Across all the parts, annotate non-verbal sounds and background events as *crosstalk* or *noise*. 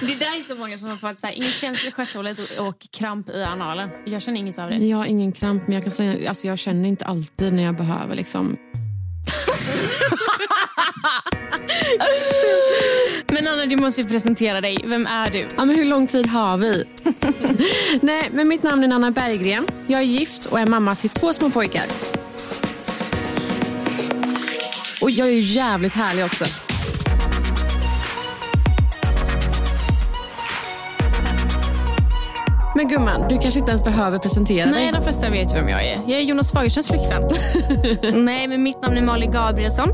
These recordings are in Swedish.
Det där är så många som har fått så här, ingen känsla i stjärthålet och, och kramp i analen. Jag känner inget av det. Jag har ingen kramp, men jag kan säga alltså jag känner inte alltid när jag behöver. Liksom. *laughs* Men Anna, du måste ju presentera dig. Vem är du? Ja, men hur lång tid har vi? *laughs* Nej, men mitt namn är Anna Berggren. Jag är gift och är mamma till två små pojkar. Och jag är ju jävligt härlig också. Men gumman, du kanske inte ens behöver presentera Nej, dig. de flesta vet vem jag är. Jag är Jonas Fagerströms flickvän. *laughs* Nej, men mitt namn är Malin Gabrielsson.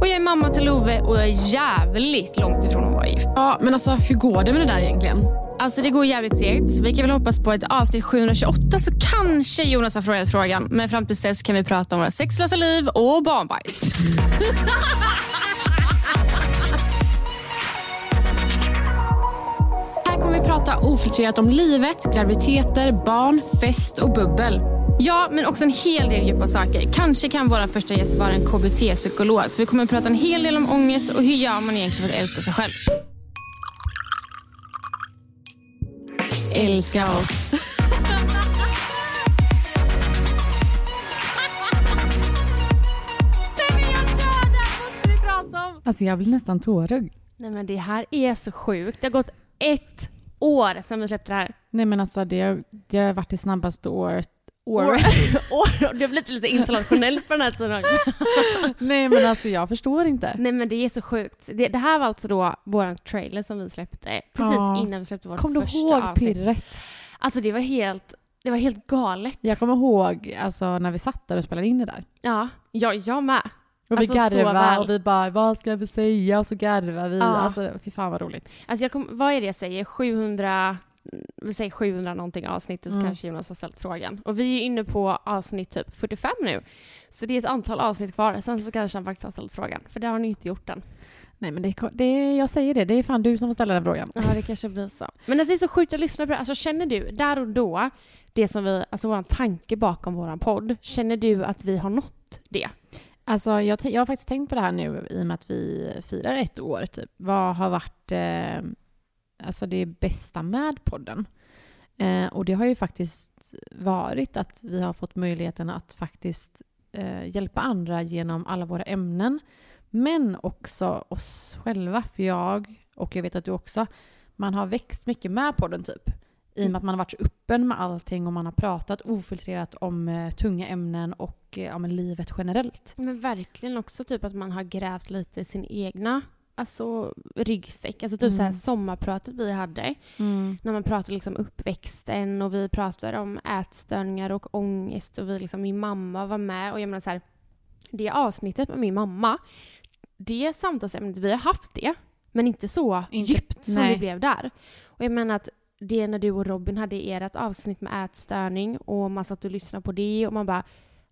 Och jag är mamma till Ove och jag är jävligt långt ifrån att vara gift. Ja, men alltså hur går det med det där egentligen? Alltså det går jävligt segt. Vi kan väl hoppas på ett avsnitt 728 så kanske Jonas har frågat frågan. Men fram tills dess kan vi prata om våra sexlösa liv och barnbajs. *laughs* ofiltrerat om livet, graviditeter, barn, fest och bubbel. Ja, men också en hel del djupa saker. Kanske kan vår första gäst vara en KBT-psykolog. För vi kommer att prata en hel del om ångest och hur gör man egentligen för att älska sig själv. Älska oss. Alltså jag blir nästan tårögd. Nej men det här är så sjukt. Det har gått ett år sedan vi släppte det här. Nej men alltså det har, det har varit det snabbaste året. År. År. *laughs* år. Du har blivit lite internationell på den här tiden också. *laughs* Nej men alltså jag förstår inte. Nej men det är så sjukt. Det, det här var alltså då vår trailer som vi släppte precis Ja. innan vi släppte vårt Kom du första ihåg avsnitt. pirret? Alltså det var helt, det var helt galet. Jag kommer ihåg alltså, när vi satt där och spelade in det där. Ja, jag, jag med. Och Alltså, vi så garvade väl. och vi bara, vad ska vi säga? Och så garvade vi. Ja. Alltså fy fan vad roligt. Alltså jag kom, vad är det jag säger? 700, vi säger 700 någonting avsnitt så Mm. kanske Jonas har ställt frågan. Och vi är inne på avsnitt typ 45 nu. Så det är ett antal avsnitt kvar. Sen så kanske han faktiskt har ställt frågan. För det har ni inte gjort än. Nej men det, det, jag säger det, det är fan du som får ställa den frågan. Ja, det kanske blir så. Men alltså, det är så sjukt att lyssna på det. Alltså känner du, där och då, det som vi, alltså våran tanke bakom våran podd, känner du att vi har nått det? Alltså jag, jag har faktiskt tänkt på det här nu i och med att vi firar ett år. Typ. Vad har varit eh, alltså det bästa med podden? Eh, och det har ju faktiskt varit att vi har fått möjligheten att faktiskt eh, hjälpa andra genom alla våra ämnen. Men också oss själva. För jag, och jag vet att du också, man har växt mycket med podden typ. I och med att man har varit så öppen med allting och man har pratat ofiltrerat om eh, tunga ämnen och eh, ja, men livet generellt. Men verkligen också typ att man har grävt lite i sin egna alltså, ryggsäck. Alltså typ så här Mm. sommarpratet vi hade. När man pratade liksom uppväxten och vi pratade om ätstörningar och ångest och vi liksom, min mamma var med. Och jag menar så här, det avsnittet med min mamma, det samtalsämnet, vi har haft det. Men inte så Inte- djupt som nej. det blev där. Och jag menar att det när du och Robin hade ert avsnitt med ätstörning och man satt och lyssnade på det och man bara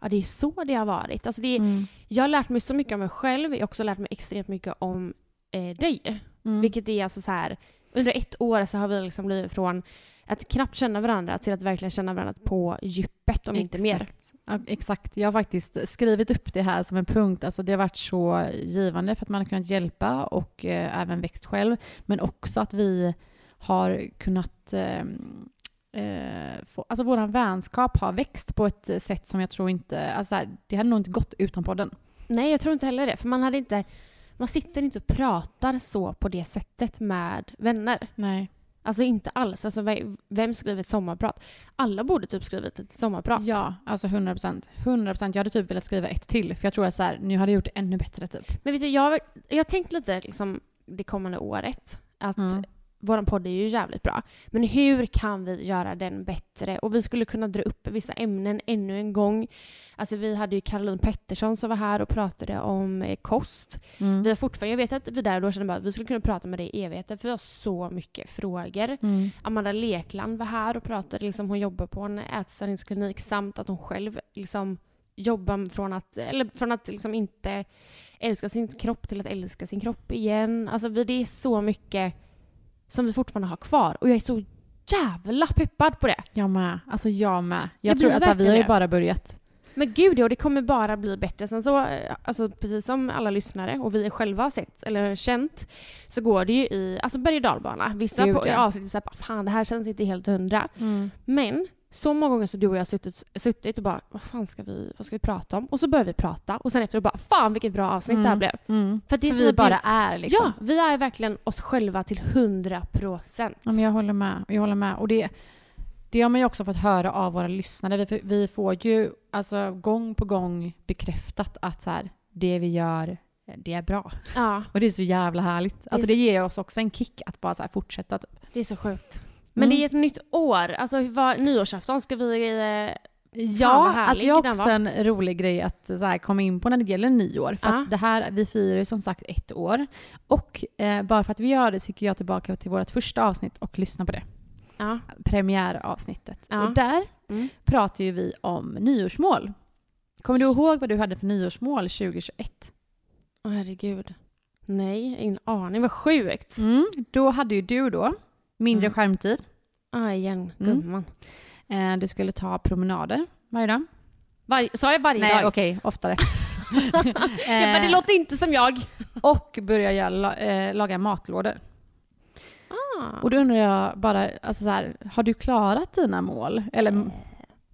Ja, det är så det har varit. Alltså det, Mm. Jag har lärt mig så mycket om mig själv. Jag har också lärt mig extremt mycket om eh, dig. Mm. Vilket är alltså så här, under ett år så har vi liksom blivit från att knappt känna varandra till att verkligen känna varandra på djupet om inte mer. Exakt. Ja, exakt. Jag har faktiskt skrivit upp det här som en punkt. Alltså det har varit så givande för att man har kunnat hjälpa och eh, även växt själv. Men också att vi har kunnat eh, eh, få, alltså våran vänskap har växt på ett sätt som jag tror inte, alltså så här, det hade nog inte gått utan podden. Nej, jag tror inte heller det. För man hade inte... Man sitter inte och pratar så på det sättet med vänner. Nej. Alltså inte alls. Alltså, ve- vem skriver ett sommarprat? Alla borde typ skrivit ett sommarprat. Ja, alltså 100 procent. 100 procent. Jag hade typ velat skriva ett till, för jag tror att så här, nu hade jag gjort det ännu bättre typ. Men vet du, jag, jag har tänkt lite liksom, det kommande året att Mm. Vår podd är ju jävligt bra. Men hur kan vi göra den bättre? Och vi skulle kunna dra upp vissa ämnen ännu en gång. Alltså vi hade ju Caroline Pettersson som var här och pratade om eh, kost. Mm. Vi har fortfarande, jag vet att vi där och då kände bara att vi skulle kunna prata med dig i evigheter för vi har så mycket frågor. Mm. Amanda Lekland var här och pratade, liksom, hon jobbar på en ätstörningsklinik samt att hon själv liksom, jobbar från att, eller från att liksom, inte älska sin kropp till att älska sin kropp igen. Alltså, det är så mycket som vi fortfarande har kvar och jag är så jävla peppad på det. Jag med. Alltså jag med. Jag Jag tror, alltså, vi har ju bara börjat. Men gud ja, det kommer bara bli bättre. Sen så, eh, alltså precis som alla lyssnare och vi själva har sett eller känt, så går det ju i alltså berg och dalbana. Vissa Gud, på, ja. avsnitt är såhär, fan det här känns inte helt hundra. Men så många gånger så du och jag har suttit, suttit och bara, vad fan ska vi, vad ska vi prata om? Och så börjar vi prata och sen efteråt bara, fan vilket bra avsnitt det här Mm. blev. Mm. För, det är För så vi bara det, är liksom. Ja, vi är verkligen oss själva till hundra procent. Ja, men jag håller med. Jag håller med. Och det, det har man ju också fått höra av våra lyssnare. Vi, vi får ju alltså, gång på gång bekräftat att så här, det vi gör, det är bra. Ja, Och det är så jävla härligt. Alltså, det ger oss också en kick att bara så fortsätta. Typ. det är så sjukt. Men Mm. det är ett nytt år. Alltså vad, nyårsafton ska vi... Eh, Ja, alltså jag har också en rolig grej att så här, komma in på när det gäller nyår. För att det här, vi firar ju som sagt ett år. Och eh, bara för att vi gör det så gick jag tillbaka till vårt första avsnitt och lyssnade på det. ja. Premiäravsnittet. Ja. Och där Mm. pratar ju vi om nyårsmål. Kommer du ihåg vad du hade för nyårsmål 2021? Åh herregud. Nej, ingen aning. Vad sjukt. Mm. Då hade ju du då mindre Mm. skärmtid. Ah, igen, Mm. gumman. Eh, du skulle ta promenader varje dag. Var, sa jag varje Nej, dag? okej, oftare. *laughs* Jag bara, det Eh, låter inte som jag. och börja göra, la- eh, laga matlådor. Ah. Och då undrar jag bara, alltså så här, har du klarat dina mål? Eller Eh.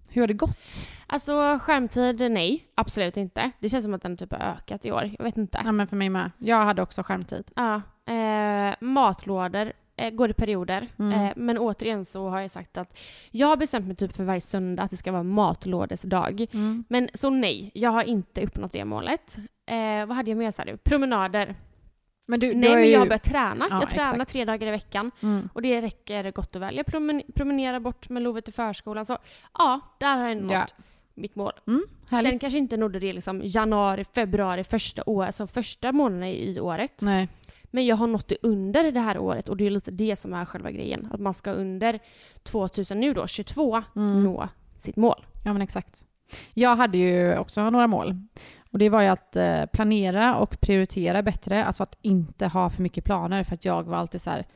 hur har det gått? Alltså skärmtid, nej. Absolut inte. Det känns som att den typ har ökat i år. Jag vet inte. Ja, men för mig med. Jag hade också skärmtid. Ja. Eh, matlådor eh, går i perioder. Mm. Eh, men återigen så har jag sagt att jag har bestämt mig typ för varje söndag att det ska vara matlådesdag. Mm. Men så nej, jag har inte uppnått det målet. Eh, vad hade jag mer sa du? Promenader. Men du, nej men ju... jag har börjat träna. Ja, jag tränar exakt. tre dagar i veckan. Mm. Och det räcker gott och väl. Jag promen promenerar bort med Love till förskolan. Så ja, där har jag nått Ja. mitt mål. Mm, härligt. Sen kanske inte nådde det liksom januari, februari, första, år, alltså första månaden i året. Nej. Men jag har nått det under det här året och det är lite det som är själva grejen. Att man ska under 2000 nu då, 22, Mm. nå sitt mål. Ja, men exakt. Jag hade ju också några mål. Och det var ju att eh, planera och prioritera bättre. Alltså att inte ha för mycket planer. För att jag var alltid så här...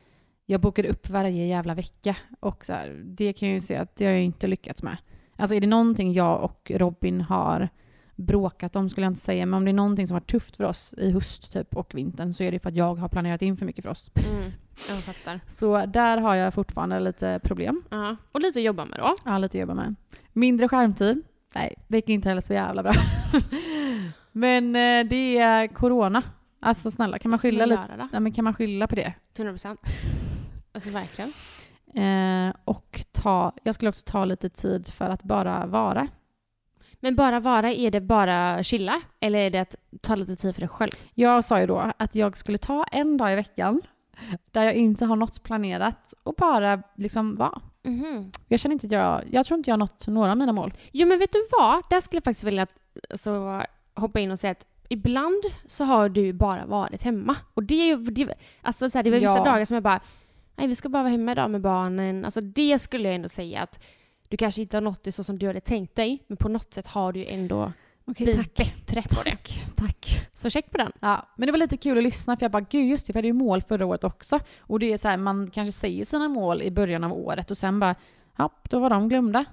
Jag bokade upp varje jävla vecka. Och så här, det kan jag ju se att det har jag inte lyckats med. Alltså är det någonting jag och Robin har bråkat om skulle jag inte säga. Men om det är någonting som var tufft för oss i höst typ, och vintern så är det för att jag har planerat in för mycket för oss. Mm, *laughs* jag fattar. Så där har jag fortfarande lite problem. Ja. Och lite att jobba med då. Har lite att jobba med. Mindre skärmtid. Nej, det gick inte heller så jävla bra. *laughs* men eh, det är corona. Alltså snälla, kan man skylla, lite, ja, men kan man skylla på det? 100 procent. *laughs* Alltså verkligen. Eh, och ta, jag skulle också ta lite tid för att bara vara. Men bara vara, är det bara chilla? Eller är det att ta lite tid för dig själv? Jag sa ju då att jag skulle ta en dag i veckan där jag inte har något planerat och bara liksom vara. Jag känner inte att jag, jag tror inte jag har nått några av mina mål. Jo men vet du vad? Där skulle jag faktiskt vilja alltså, hoppa in och säga att ibland så har du bara varit hemma. Och det är ju, det, alltså så här, det var vissa Ja. dagar som jag bara, nej vi ska bara vara hemma idag med barnen. Alltså det skulle jag ändå säga att du kanske inte har nått det så som du hade tänkt dig, men på något sätt har du ju ändå Okej, blivit bättre på det. Tack. Tack. Så check på den. Ja, men det var lite kul att lyssna för jag bara gud just det, vi hade ju mål förra året också. Och det är så här, man kanske säger sina mål i början av året och sen bara, ja, då var de glömda.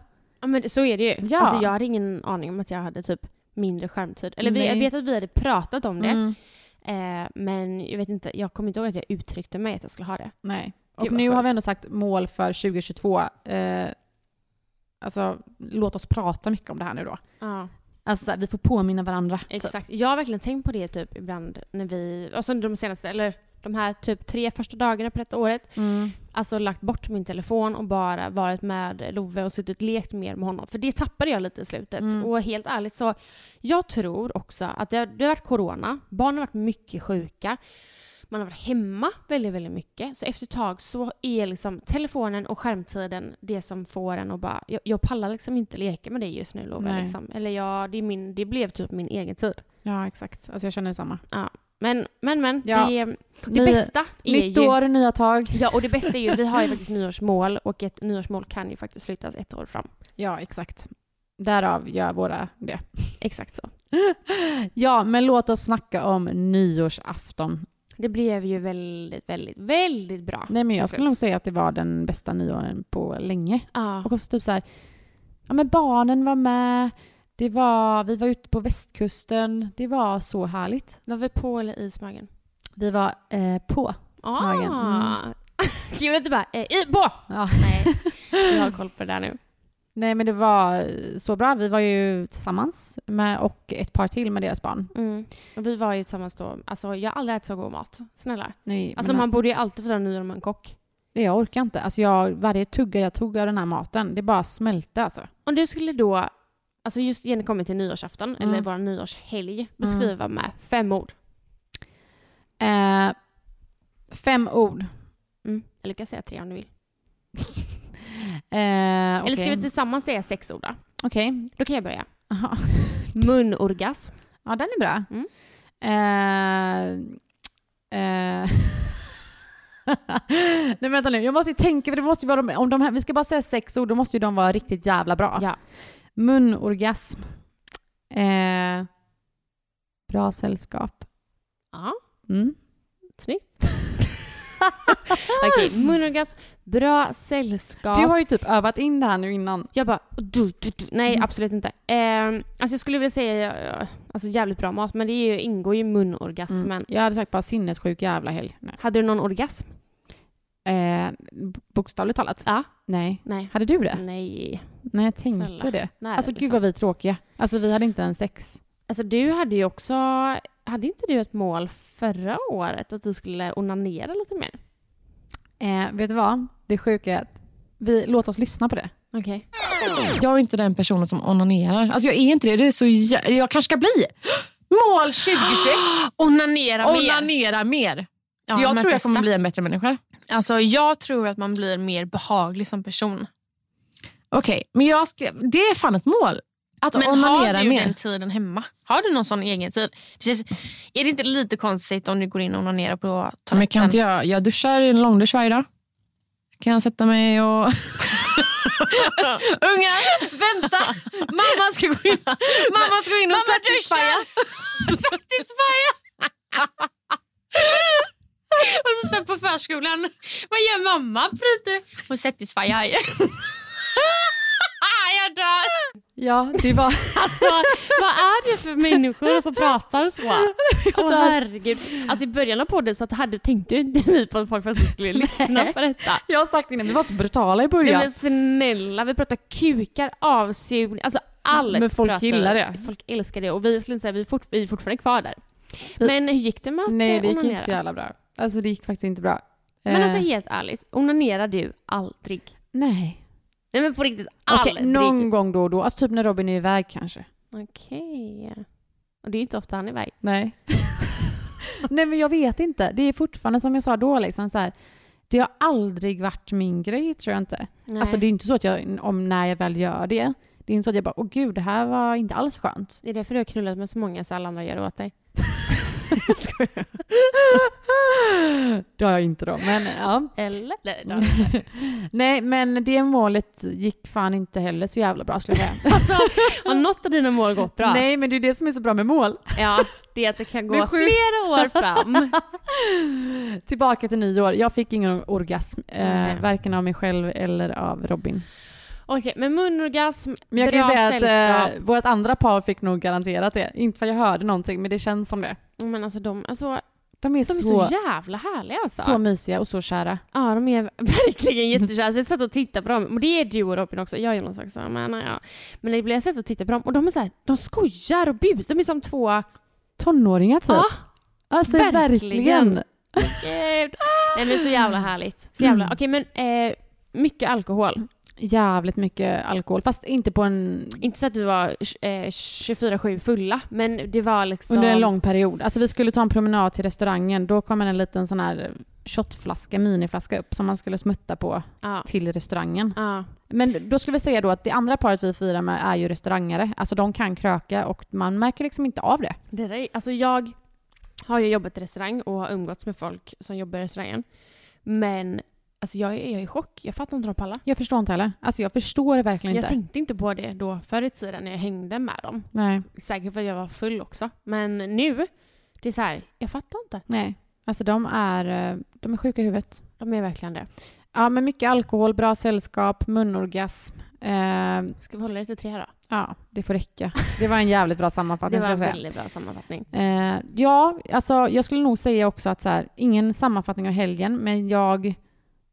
Ja men så är det ju. Ja. Alltså jag hade ingen aning om att jag hade typ mindre skärmtid. Eller vi, Nej. jag vet att vi hade pratat om det, Mm. eh, men jag vet inte, jag kommer inte ihåg att jag uttryckte mig att jag skulle ha det. Nej. Och nu har vi ändå sagt mål för 2022. Eh, alltså, låt oss prata mycket om det här nu då. Ja. Alltså, vi får påminna varandra. typ. Exakt. Jag har verkligen tänkt på det typ ibland när vi, alltså de senaste, eller de här typ tre första dagarna på detta året, Mm. alltså lagt bort min telefon och bara varit med Love och suttit och lekt mer med honom. För det tappade jag lite i slutet. Mm. Och helt ärligt så, jag tror också att det har, det har varit corona, barnen har varit mycket sjuka, man har varit hemma väldigt, väldigt mycket. Så efter ett tag så är liksom telefonen och skärmtiden det som får en att bara, jag, jag pallar liksom inte leka med det just nu Love. Liksom. Eller jag, det, är min, det blev typ min egen tid. Ja, exakt. Alltså, jag känner detsamma. Men, men, men. Ja. Det, det Ny- bästa är Nytt ju... år, nya tag. Ja, och det bästa är ju, vi har ju *laughs* faktiskt nyårsmål och ett nyårsmål kan ju faktiskt flyttas ett år fram. Ja, exakt. Därav gör våra det. Exakt så. *laughs* Ja, men låt oss snacka om nyårsafton. Det blev ju väldigt, väldigt, väldigt bra. Nej, men jag skulle nog säga att det var den bästa nyåren på länge. Ja. Och också typ så här, ja men barnen var med, det var, vi var ute på västkusten, det var så härligt. Var vi på eller i Smögen? Vi var eh, på Smögen. Mm. Ah. Kul att du bara, eh, i, på! Ja. Nej, *laughs* vi har koll på det där nu. Nej men det var så bra, vi var ju tillsammans med, och ett par till med deras barn. Mm. Och vi var ju tillsammans då, alltså jag har aldrig ätit så god mat. Snälla. Nej, Alltså man borde ju alltid få nyår med en kock. Jag orkar inte, alltså jag, varje tugga jag tog av den här maten, det bara smälte alltså. Om du skulle då, alltså just när det kommer till nyårsafton, Mm. eller vår nyårshelg, beskriva med fem ord. Eh, fem ord. Mm. Eller kan jag säga tre om du vill. *laughs* Eh, Eller ska okej. vi tillsammans säga sex ord då? Okej. Då kan jag börja. Aha. *laughs* Munorgasm. Ja, den är bra. Mm. Eh, eh. *laughs* Nej vänta nu, jag måste ju tänka, för det måste ju vara de, om de här, vi ska bara säga sex ord, då måste ju de vara riktigt jävla bra. Ja. Munorgasm. Eh, bra sällskap. Ja, Mm. snyggt. *laughs* Okej, munorgasm, bra sällskap. Du har ju typ övat in det här nu innan. Jag bara, du, du, du. nej Mm. absolut inte. Eh, alltså jag skulle vilja säga, alltså jävligt bra mat, men det är ju, ingår ju i munorgasmen. Mm. Jag hade sagt bara sinnessjuk jävla helg. Nej. Hade du någon orgasm? Eh, bokstavligt talat? Ja. Nej. Nej. Hade du det? Nej. Nej, jag tänkte Snälla. det. Nej, Alltså gud vad vi är tråkiga. Alltså vi hade inte ens sex. Alltså du hade ju också, hade inte du ett mål förra året att du skulle onanera lite mer? Eh, vet du vad? Det sjuka är att vi, låt oss lyssna på det. Okej. Jag är inte den personen som onanerar. Alltså jag är inte det. det är så jä- jag kanske ska bli. Mål 2021. *gasps* Onanera mer. Onanera mer. Ja, jag tror jag testa. kommer bli en bättre människa. Alltså, jag tror att man blir mer behaglig som person. Okej, men jag ska, det är fan ett mål. Att Men har onanera du mer. den tiden hemma? Har du någon sån egen tid? Det känns, är det inte lite konstigt om du går in och onanerar på toaletten? Men kan inte jag, jag duschar en långdusch varje dag. Kan jag sätta mig och... *laughs* Ungar, vänta! Mamma ska gå in, mamma ska gå in och satisfya. Satisfya! *laughs* och så sen på förskolan, vad gör mamma? Bryter och satisfya. Jag dör! Ja, det var... Vad, *laughs* vad är det för människor som pratar så? Åh herregud. Alltså i början av podden så hade, tänkte ju inte vi på att folk faktiskt skulle lyssna på detta. Jag har sagt innan, vi var så brutala i Nej början. men snälla, vi pratar kukar, avsugning, alltså allt Men folk pratar gillar det. Folk älskar det och vi skulle säga vi är, fort, vi är fortfarande kvar där. Men hur gick det med att Nej, eh, det gick onanera? inte så jävla bra. Alltså det gick faktiskt inte bra. Men Eh, alltså helt ärligt, onanerar du aldrig? Nej. Nej men på riktigt, Okej, aldrig? någon gång då och då. Alltså typ när Robin är iväg kanske. Okej. Och det är ju inte ofta han är iväg. Nej. *laughs* Nej men jag vet inte. Det är fortfarande som jag sa då liksom så här. Det har aldrig varit min grej tror jag inte. Nej. Alltså det är inte så att jag, om när jag väl gör det, det är inte så att jag bara, åh gud, det här var inte alls skönt. Det är därför du har knullat med så många så alla andra gör det åt dig. *laughs* jag skojar. det har jag inte då, men ja. Eller? Nej, då. Nej, men det målet gick fan inte heller så jävla bra skulle jag säga. *laughs* alltså, har något av dina mål gått bra? Nej, men det är det som är så bra med mål. Ja, det är att det kan gå Det flera år fram. *laughs* Tillbaka till nyår. Jag fick ingen orgasm, eh, Nej. varken av mig själv eller av Robin. Okej, men munorgasm, Men jag bra kan ju säga att sällskap. eh, vårt andra par fick nog garanterat det. Inte för att jag hörde någonting, men det känns som det. Men alltså de, alltså De är, De är så, så jävla härliga alltså. så mysiga och så kära. Ja, de är *laughs* verkligen jättekära. Så jag satt och tittade på dem. Och det är du och Robin också. Jag och Jonas också. Men, ja. men det jag satt och tittade på dem och de är så här, de skojar och bus. De är som två... Tonåringar typ. Ja, alltså verkligen. verkligen. Nej men så jävla härligt. Så jävla. Mm. Okej men eh, mycket alkohol. Jävligt mycket alkohol. Fast inte på en... Inte så att vi var eh, 24-7 fulla, men det var liksom... Under en lång period. Alltså vi skulle ta en promenad till restaurangen. Då kom en liten sån här shotflaska, miniflaska upp som man skulle smutta på Ja. till restaurangen. Ja. Men då skulle vi säga då att det andra paret vi firar med är ju restaurangare. Alltså de kan kröka och man märker liksom inte av det. Det där, är- alltså jag har ju jobbat i restaurang och har umgåtts med folk som jobbar i restaurangen. Men alltså jag, är, jag är i chock. Jag fattar inte de pallar. Jag förstår inte heller. Alltså jag förstår verkligen Jag inte. tänkte inte på det då förr i tiden när jag hängde med dem. Nej, Säkert för att jag var full också. Men nu, det är så här, jag fattar inte. nej. Alltså de är, eh, de är sjuka i huvudet. De är verkligen det. Ja, men mycket alkohol, bra sällskap, munorgasm. Eh, Ska vi hålla det till tre då? ja, det får räcka. Det var en jävligt bra *laughs* Det sammanfattning var ska en jag väldigt bra sammanfattning. Eh, ja, alltså jag skulle nog säga också att så här, ingen sammanfattning av helgen, men jag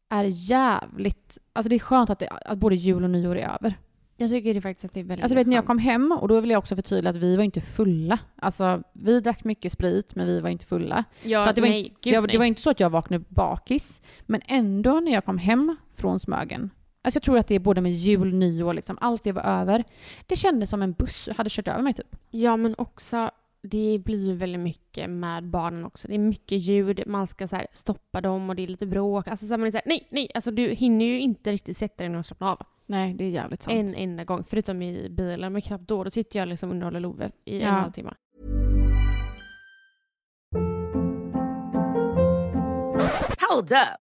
är jävligt... Alltså det är skönt att, det, att både jul och nyår är över. Jag tycker det faktiskt att det är väldigt Alltså du vet när jag kom hem, och då vill jag också förtydliga att vi var inte fulla. Alltså vi drack mycket sprit, men vi var inte fulla. Ja, så det, var nej, inte, gud, jag, nej. det var inte så att jag vaknade bakis, men ändå när jag kom hem från Smögen, alltså jag tror att det är både med jul, nyår, liksom, allt det var över. Det kändes som en buss hade kört över mig typ. Ja, men också det blir ju väldigt mycket med barnen också. Det är mycket ljud, man ska så här stoppa dem och det är lite bråk. Alltså så här, man är så här, nej, nej, alltså du hinner ju inte riktigt sätta dig ner och slappna av. Nej, det är jävligt sant. En enda gång, förutom i bilen, men knappt då. Då sitter jag liksom och underhåller Love i en Ja. halvtimme. Hold up.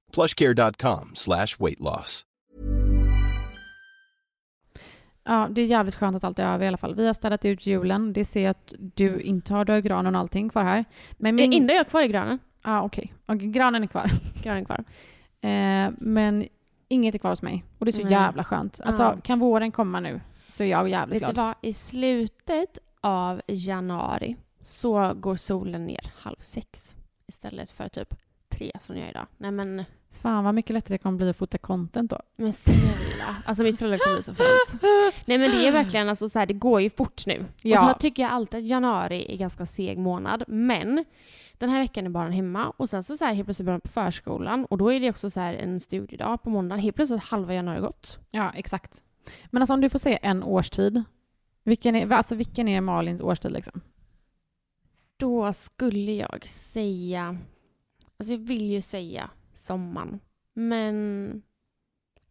plushcare.com slash weight loss. Ja, det är jävligt skönt att allt är över i alla fall. Vi har städat ut julen. Det ser jag att du inte har. Du har granen och allting kvar här. Men Min... min... Innan jag är kvar i granen. Ja, okej. Okej, granen är kvar. *laughs* Granen är kvar. Eh, men inget är kvar hos mig. Och det är så Nej. jävla skönt. Alltså, Ja. kan våren komma nu så är jag jävligt Vet du glad. vad? I slutet av januari så går solen ner halv sex istället för typ tre som jag gör idag. Nej men, Fan vad mycket lättare det kommer bli att fota content då. men snälla. Alltså mitt föräldrar kommer bli så fint. Nej men det är verkligen alltså så här, det går ju fort nu. Ja. Och så tycker jag alltid att januari är ganska seg månad. Men den här veckan är barnen hemma och sen så, så här helt plötsligt börjar de på förskolan och då är det också så här en studiedag på måndagen. Helt plötsligt halva januari gått. Ja, exakt. Men alltså om du får säga en årstid. Vilken är, alltså, vilken är Malins årstid liksom? Då skulle jag säga... Alltså jag vill ju säga sommaren. Men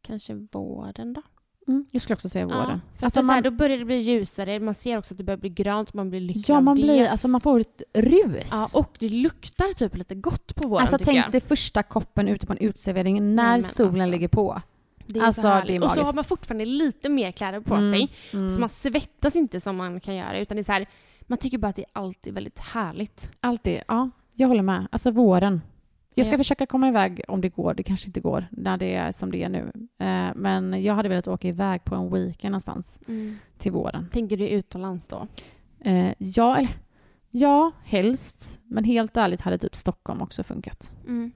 kanske våren då? Mm, jag skulle också säga våren. Ja, för Alltså, så här, man- då börjar det bli ljusare. Man ser också att det börjar bli grönt. Man blir lycklig Ja, man, blir, alltså, man får ett rus. Ja, och det luktar typ lite gott på våren alltså tänk dig första koppen ute på en uteservering när men solen alltså. ligger på. Det är alltså, så härligt. det är och så magiskt. har man fortfarande lite mer kläder på Mm, sig. mm. Så man svettas inte som man kan göra. Utan det är så här, man tycker bara att det är alltid väldigt härligt. Alltid. Ja, jag håller med. Alltså våren. Jag ska försöka komma iväg om det går. Det kanske inte går när det är som det är nu. Eh, men jag hade velat åka iväg på en weekend någonstans till våren. Tänker du utomlands då? Eh, ja, ja, helst. Men helt ärligt hade typ Stockholm också funkat. Mm.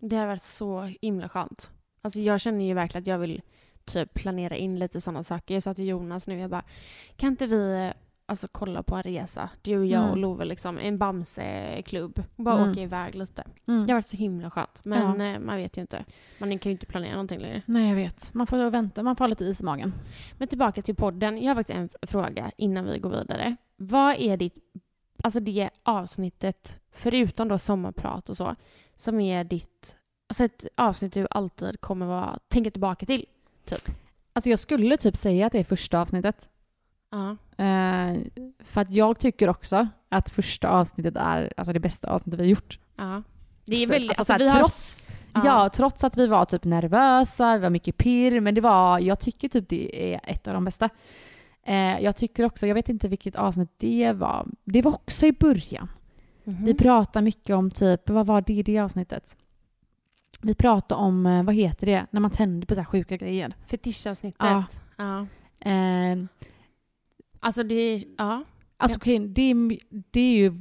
Det har varit så himla skönt. Alltså jag känner ju verkligen att jag vill typ planera in lite sådana saker. Jag sa till Jonas nu, jag bara, kan inte vi alltså, kolla på en resa. Du och jag Mm. och Love, liksom, en Bamse-klubb. Bara Mm. åka iväg lite. Mm. Det har varit så himla skönt. Men eh, man vet ju inte. Man kan ju inte planera någonting längre. Nej, jag vet. Man får vänta. Man får ha lite is i magen. Men tillbaka till podden. Jag har faktiskt en fråga innan vi går vidare. Vad är ditt, alltså det avsnittet, förutom då sommarprat och så, som är ditt, alltså ett avsnitt du alltid kommer vara, tänka tillbaka till? Typ. Alltså jag skulle typ säga att det är första avsnittet. Ja. Eh, för att jag tycker också att första avsnittet är alltså det bästa avsnittet vi har gjort. Ja. Det är För- väldigt, alltså, alltså, vi har... Ja. trots att vi var typ nervösa, det var mycket pirr, men det var, jag tycker typ det är ett av de bästa. Eh, jag tycker också, jag vet inte vilket avsnitt det var, det var också i början. Mhm. Vi pratade mycket om typ, vad var det i det avsnittet? Vi pratade om, eh, vad heter det, när man tänder på så här sjuka grejer. Fetischavsnittet. Ja. Ja. Eh, Alltså det, ja. alltså okej, det, det är ju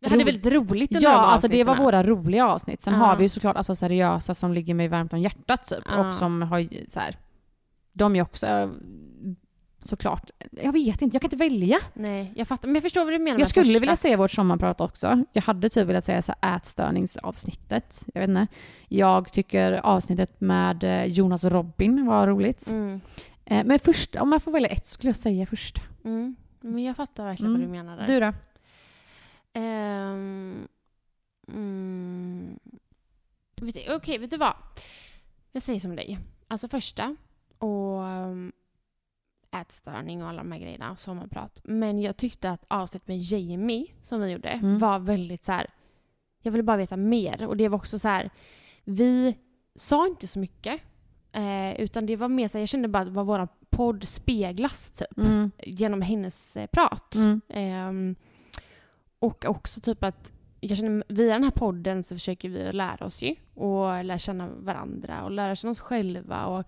Vi hade väldigt roligt under Ja, de alltså det var våra roliga avsnitt. Sen Ja. har vi ju såklart alltså, seriösa som ligger mig varmt om hjärtat typ. Ja. Och som har så här, de är också såklart, jag vet inte, jag kan inte välja. Nej, jag fattar. Men jag förstår vad du menar Jag skulle första. vilja säga vårt sommarprat också. Jag hade typ velat säga så här ätstörningsavsnittet. Jag vet inte. Jag tycker avsnittet med eh, Jonas och Robin var roligt. Mm. Eh, Men först, om man får välja ett skulle jag säga första. Mm. Men jag fattar verkligen Mm. vad du menar där. Du då? Ehm, mm, vet du- Okej, vet du vad? Jag säger som dig. Alltså första och um, ätstörning och alla de här grejerna och sommarprat. Men jag tyckte att avsnittet med Jamie som vi gjorde Mm. var väldigt så här. Jag ville bara veta mer och det var också så här. Vi sa inte så mycket. Eh, utan det var mer så jag kände bara att vad vår podd speglas typ. Mm. Genom hennes eh, prat. Mm. Ehm, och också typ att jag känner, via den här podden så försöker vi lära oss ju. Och lära känna varandra och lära känna oss själva och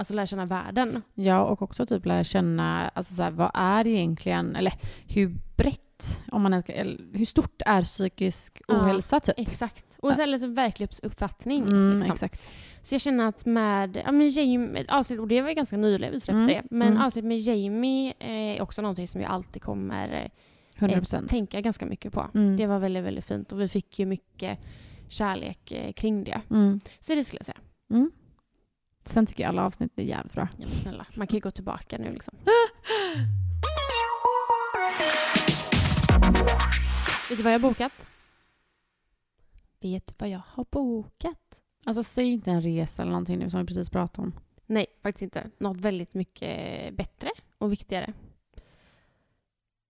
alltså lära känna världen. Ja, och också typ lära känna, alltså så här, vad är egentligen, eller hur brett, om man ska, hur stort är psykisk Ja, ohälsa typ? Exakt. Och så här lite verklighetsuppfattning. Mm, liksom. Exakt. Så jag känner att med, ja men Jamie, avsnitt, och det var ju ganska nyligen vi släppte Mm, det, men mm. avsnitt med Jamie är också någonting som jag alltid kommer eh, 100 eh, procent. tänka ganska mycket på. Mm. Det var väldigt, väldigt fint och vi fick ju mycket kärlek eh, kring det. Mm. Så det skulle jag säga. Mm. Sen tycker jag alla avsnitt är jävligt bra. Ja, snälla, man kan ju gå tillbaka nu liksom. Vet du vad jag har bokat? Vet du vad jag har bokat? Alltså säg inte en resa eller någonting nu som vi precis pratade om. Nej, faktiskt inte. Något väldigt mycket bättre och viktigare.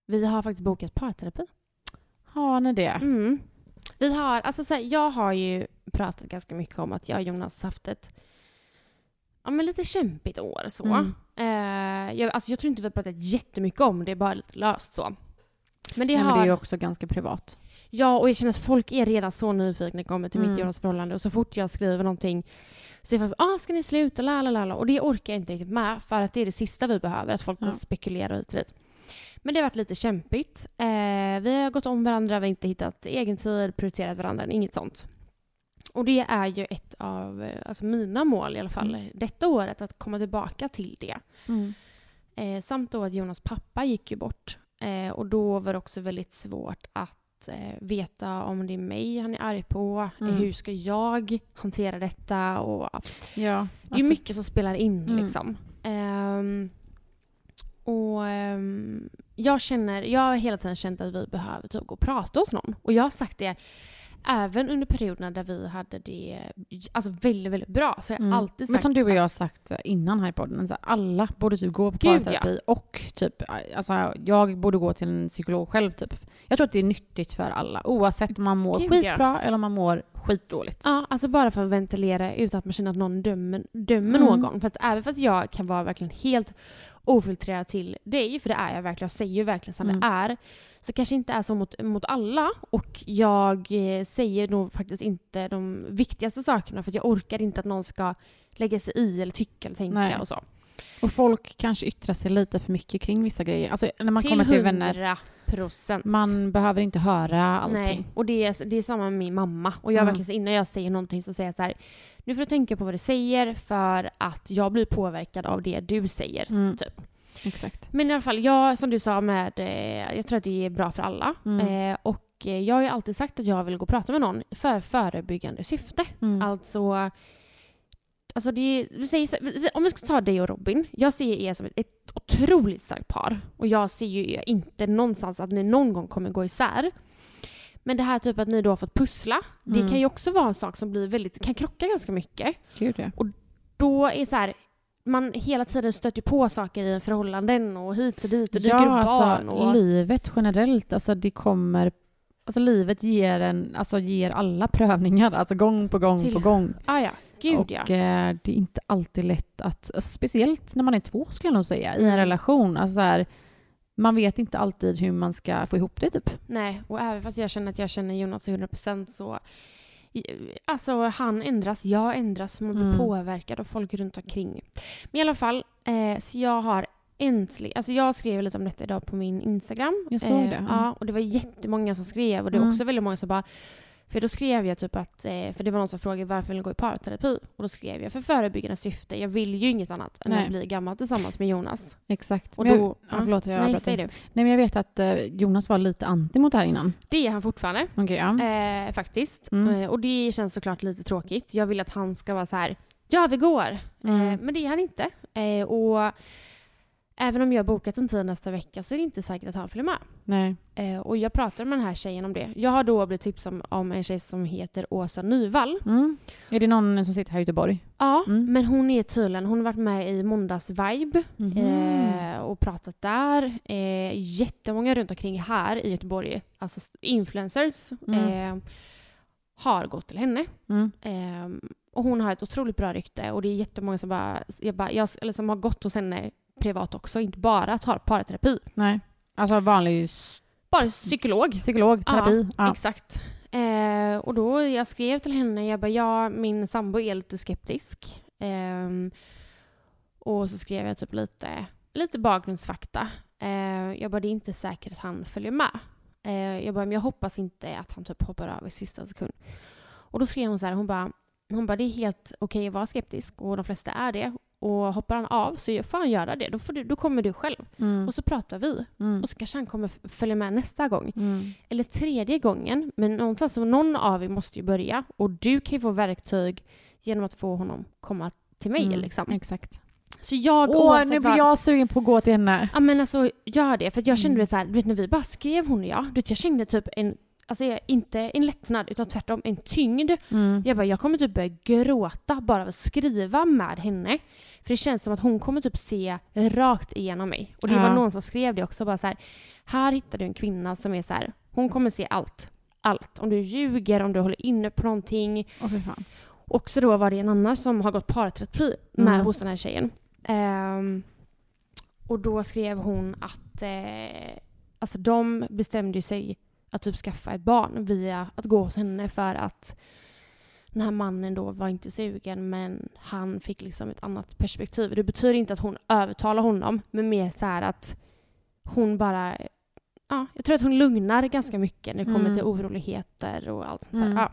Vi har faktiskt bokat parterapi. Har ni det? Mm. Vi har, alltså så här, jag har ju pratat ganska mycket om att jag och Jonas haft ett ja, men lite kämpigt år. Så. Mm. Eh, jag, alltså, jag tror inte vi har pratat jättemycket om det, bara lite löst så. Men det Nej, har... men det är ju också ganska privat. Ja, och jag känner att folk är redan så nyfikna när det kommer till mitt Mm. och Jonas förhållande. Och så fort jag skriver någonting så är folk ah, ska ni sluta? La, la, la, la. Och det orkar jag inte riktigt med för att det är det sista vi behöver, att folk ja. spekulerar hit och dit. Men det har varit lite kämpigt. Eh, vi har gått om varandra, vi har inte hittat egen tid, prioriterat varandra, inget sånt. Och det är ju ett av eh, alltså mina mål i alla fall Mm. detta året, att komma tillbaka till det. Eh, samt då att Jonas pappa gick ju bort. Eh, och då var det också väldigt svårt att eh, veta om det är mig han är arg på. Mm. Hur ska jag hantera detta? Och, Ja. det är mycket som spelar in. Mm. Liksom. Ehm, och ehm, jag känner, jag har hela tiden känt att vi behöver typ gå och prata hos någon. Och jag har sagt det även under perioderna där vi hade det alltså väldigt, väldigt bra. Så jag Mm. alltid sagt Men som du och jag har sagt innan här i podden, så alla borde typ gå på parterapi och typ, alltså jag borde gå till en psykolog själv typ. Jag tror att det är nyttigt för alla, oavsett om man mår Gud, skitbra eller om man mår skitdåligt. Ja, alltså bara för att ventilera utan att man känner att någon dömer, dömer Mm. någon. För att även fast jag kan vara verkligen helt ofiltrerad till dig, för det är jag verkligen, jag säger ju verkligen som Mm. det är, så kanske inte är så mot, mot alla. Och jag eh, säger nog faktiskt inte de viktigaste sakerna för att jag orkar inte att någon ska lägga sig i eller tycka eller tänka Nej. och så. Och folk kanske yttrar sig lite för mycket kring vissa grejer. Alltså när man till kommer till vänner, 100 procent. man behöver inte höra allting. Nej, och det är, det är samma med min mamma. Och jag Mm. verkligen så innan jag säger någonting så säger jag så här, nu får du tänka på vad du säger för att jag blir påverkad av det du säger. Mm. Typ. Exakt. Men i alla fall, jag som du sa med, eh, jag tror att det är bra för alla. Mm. Eh, och eh, jag har ju alltid sagt att jag vill gå och prata med någon för förebyggande syfte. Mm. Alltså, alltså det, vi säger, om vi ska ta dig och Robin. Jag ser er som ett, ett otroligt starkt par. Och jag ser ju inte någonstans att ni någon gång kommer gå isär. Men det här typ att ni då har fått pussla, det Mm. kan ju också vara en sak som blir väldigt, kan krocka ganska mycket. Gud ja. Då är så här, man hela tiden stöter på saker i förhållanden och hit och dit och dyker Ja, upp barn. alltså Och, livet generellt, alltså det kommer... Alltså livet ger en, alltså ger alla prövningar, alltså gång på gång Till- på gång. ah, ja, gud och ja. eh, det är inte alltid lätt att, alltså, speciellt när man är två skulle jag nog säga, i en Mm. relation. Alltså så här, man vet inte alltid hur man ska få ihop det typ. Nej, och även fast jag känner att jag känner Jonas till 100% så Alltså han ändras, jag ändras, man blir Mm. påverkad av folk runt omkring. Men i alla fall, eh, så jag har äntligen, alltså jag skrev lite om detta idag på min Instagram. Jag såg eh, det. Ja, och det var jättemånga som skrev och det var Mm. också väldigt många som bara för då skrev jag typ att, eh, för det var någon som frågade varför vill du gå i parterapi? Och då skrev jag för förebyggande syfte, jag vill ju inget annat än Nej. att bli gammal tillsammans med Jonas. Exakt. Och Men då, jag, ja, förlåt, jag nej, säg det. Nej, men jag vet att eh, Jonas var lite anti mot det här innan. Det är han fortfarande. Okej, ja. Eh, faktiskt. Mm. Eh, och det känns såklart lite tråkigt. Jag vill att han ska vara så här, ja vi går. Mm. Eh, men det är han inte. Eh, och även om jag har bokat en tid nästa vecka så är det inte säkert att han följer med. Nej. Eh, och jag pratar med den här tjejen om det. Jag har då blivit tipsad om, om en tjej som heter Åsa Nyvall. Mm. Är det någon som sitter här i Göteborg? Ja, Mm. men hon är tydligen, hon har varit med i Måndags Vibe Mhm. eh, och pratat där. Eh, jättemånga runt omkring här i Göteborg, alltså influencers, Mm. eh, har gått till henne. Mm. Ehm, och hon har ett otroligt bra rykte och det är jättemånga som, bara, jag bara, jag, eller som har gått hos henne privat också, inte bara tar parterapi. Nej. Alltså vanlig Bara psykolog. psykolog, terapi. Ja. Exakt. Eh, och då jag skrev till henne, jag bara, ja, min sambo är lite skeptisk. Ehm, och så skrev jag typ lite, lite bakgrundsfakta. Eh, jag bara, det är inte säkert att han följer med. Eh, jag bara, men jag hoppas inte att han typ hoppar av i sista sekund. Och då skrev hon så här, hon bara, hon bara det är helt okej att vara skeptisk och de flesta är det. Och hoppar han av så får han göra det. Då, får du, då kommer du själv. Mm. Och så pratar vi. Mm. Och så kanske han kommer följa med nästa gång. Mm. Eller tredje gången. Men någonstans, så någon av er måste ju börja. Och du kan ju få verktyg genom att få honom komma till mig. Mm. Liksom. Exakt. Så jag Åh, nu blir jag sugen på att gå till henne. Ja men alltså gör det. För jag kände Mm. det så här, du vet när vi bara skrev hon och jag. Du vet, jag kände typ en, alltså inte en lättnad utan tvärtom en tyngd. Mm. Jag bara, jag kommer typ börja gråta bara av att skriva med henne. För det känns som att hon kommer typ se rakt igenom mig. Och det Ja. var någon som skrev det också. Bara så här, här hittar du en kvinna som är så här, hon kommer se allt. Allt. Om du ljuger, om du håller inne på någonting. Fan. Och så då var det en annan som har gått parterapi med Mm. hos den här tjejen. Ehm, och då skrev hon att eh, alltså de bestämde sig att typ skaffa ett barn via att gå hos henne för att den här mannen då var inte sugen men han fick liksom ett annat perspektiv. Det betyder inte att hon övertalar honom men mer så här att hon bara Ja, jag tror att hon lugnar ganska mycket när det kommer Mm. till oroligheter och allt sånt där. Mm. Ja,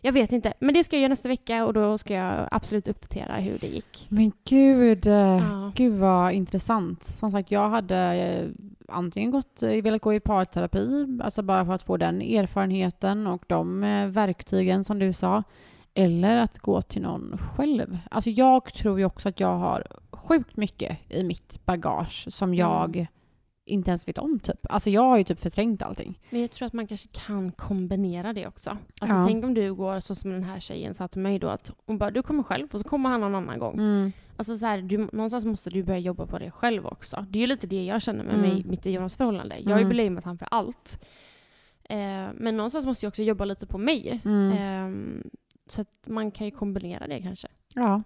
jag vet inte, men det ska jag göra nästa vecka och då ska jag absolut uppdatera hur det gick. Men gud, eh, Ja. gud vad intressant. Som sagt, jag hade eh, antingen gått, eh, velat gå i parterapi, alltså bara för att få den erfarenheten och de verktygen som du sa. Eller att gå till någon själv. Alltså jag tror ju också att jag har sjukt mycket i mitt bagage som jag inte ens vet om typ. Alltså jag har ju typ förträngt allting. Men jag tror att man kanske kan kombinera det också. Alltså Ja. tänk om du går så som den här tjejen sa till mig då att hon bara du kommer själv och så kommer han någon annan gång. Mm. Alltså så här, du, någonstans måste du börja jobba på det själv också. Det är ju lite det jag känner med Mm. mig, mitt i Jonas förhållande. Jag har ju Mm. blamat han för allt. Eh, men någonstans måste jag också jobba lite på mig. Mm. Eh, så att man kan ju kombinera det kanske. Ja.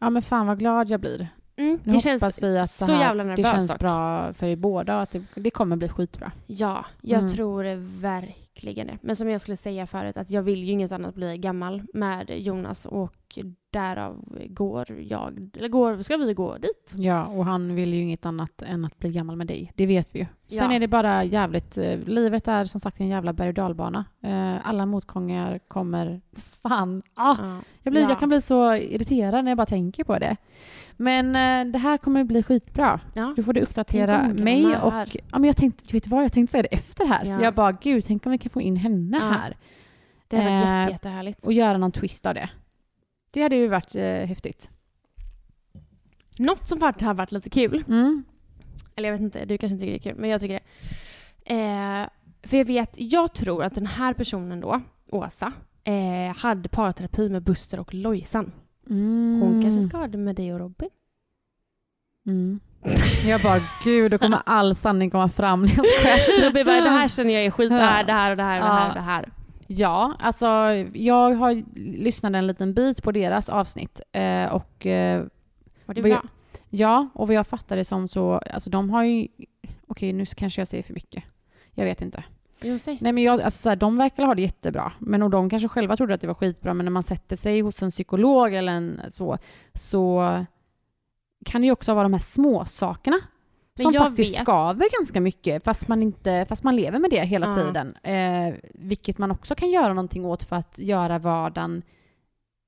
ja, men fan vad glad jag blir. Mm, det känns vi att så det, här, jävla det nervöst känns dock. bra för er båda och att det, det kommer bli skitbra. Ja, jag Mm. tror det verkligen det. Men som jag skulle säga förut, att jag vill ju inget annat bli gammal med Jonas och och därav går jag, eller går, ska vi gå dit. Ja, och han vill ju inget annat än att bli gammal med dig. Det vet vi ju. Sen Ja. är det bara jävligt... eh, Livet är som sagt en jävla berg och dalbana. Eh, alla motgångar kommer... Fan! Ah, Ja. jag, blir, Ja. jag kan bli så irriterad när jag bara tänker på det. Men eh, det här kommer bli skitbra. Ja. Du får du uppdatera mig och... Ja, men jag tänkte, vet du vad? Jag tänkte säga det efter det här. Ja. Jag bara, gud, tänk om vi kan få in henne Ja. här. Det har varit Eh, jätte, jättehärligt. Och göra någon twist av det. Det hade ju varit eh, häftigt. Något som faktiskt har varit lite kul, Mm. eller jag vet inte, du kanske inte tycker det är kul, men jag tycker det. Eh, för jag vet, jag tror att den här personen då, Åsa, eh, hade parterapi med Buster och Lojsan. Hon Mm. kanske ska ha det med dig och Robin. Mm. Jag bara, gud, då kommer all sanning komma fram. Robin bara, det här känner jag är skit, det här, det här och det här och det här och det här. Ja, alltså jag har lyssnat en liten bit på deras avsnitt eh, och eh, Var det bra? ja, och vad jag fattar det som så, alltså de har ju, okej nu kanske jag säger för mycket. Jag vet inte. Nej men jag, alltså så här, de verkar ha det jättebra. Men och de kanske själva trodde att det var skitbra, men när man sätter sig hos en psykolog eller en så, så kan det ju också vara de här små sakerna Men som faktiskt vet- skaver ganska mycket fast man, inte, fast man lever med det hela Ja. tiden. Eh, vilket man också kan göra någonting åt för att göra vardagen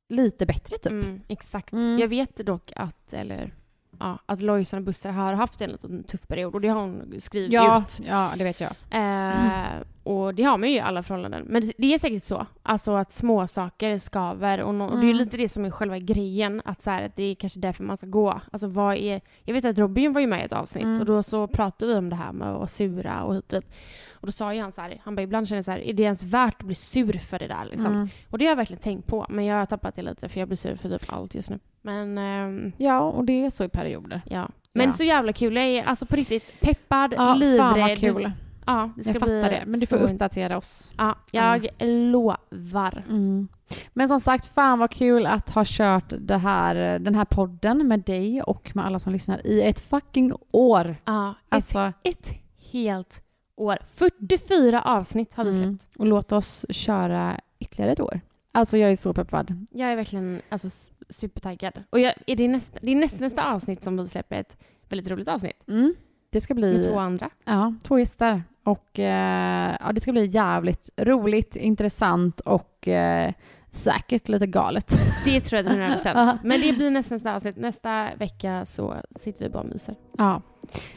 lite bättre typ. Mm, exakt. Mm. Jag vet dock att, eller, ja, att Lojsan och Buster har haft en liten tuff period och det har hon skrivit Ja, ut. ja, det vet jag. Eh, Och det har man ju i alla förhållanden. Men det- det är säkert så. Alltså att små saker skaver. Och, no- och det är Mm. lite det som är själva grejen. Att, så här, att det är kanske därför man ska gå. Alltså vad är... Jag vet att Robin var ju med i ett avsnitt Mm. och då så pratade vi om det här med att vara sura och hit och dit. Och då sa ju han så här, han bara ibland känner så här, är det ens värt att bli sur för det där liksom? Mm. Och det har jag verkligen tänkt på. Men jag har tappat det lite för jag blir sur för typ allt just nu. Men ehm, Ja, och det är så i perioder. ja. Men Ja. så jävla kul. Jag är alltså på riktigt peppad, Ja, fan livrädd. vad kul. Ja, det ska Jag fattar det. Men du får uppdatera oss. Ja, jag lovar. Mm. Men som sagt, fan vad kul att ha kört det här, den här podden med dig och med alla som lyssnar i ett fucking år. Ja, ett, Alltså, ett helt år. 44 avsnitt har vi släppt. mm. Och låt oss köra ytterligare ett år. Alltså jag är så peppad. Jag är verkligen alltså, supertaggad. Och jag, är det, nästa, det är nästa, nästa avsnitt som vi släpper ett väldigt roligt avsnitt. Mm. Det ska bli Med två andra. ja, två gäster. Och eh, ja, det ska bli jävligt roligt, intressant och eh, säkert lite galet. Det tror jag är 100 procent. *laughs* Men det blir nästa, nästa avsnitt. Nästa vecka så sitter vi bara och myser. Ja.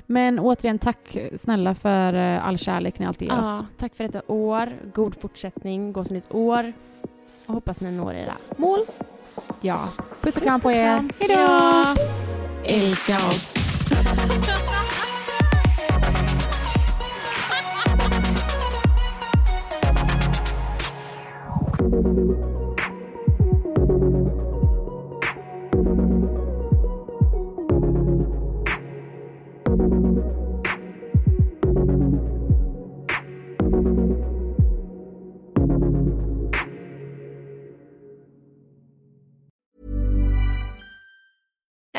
Men återigen, tack snälla för eh, all kärlek ni alltid ger oss. Ja, tack för detta år. God fortsättning. Gott nytt år. Och hoppas ni når era mål. Ja. Puss och kram på er. Hej då! Älska oss.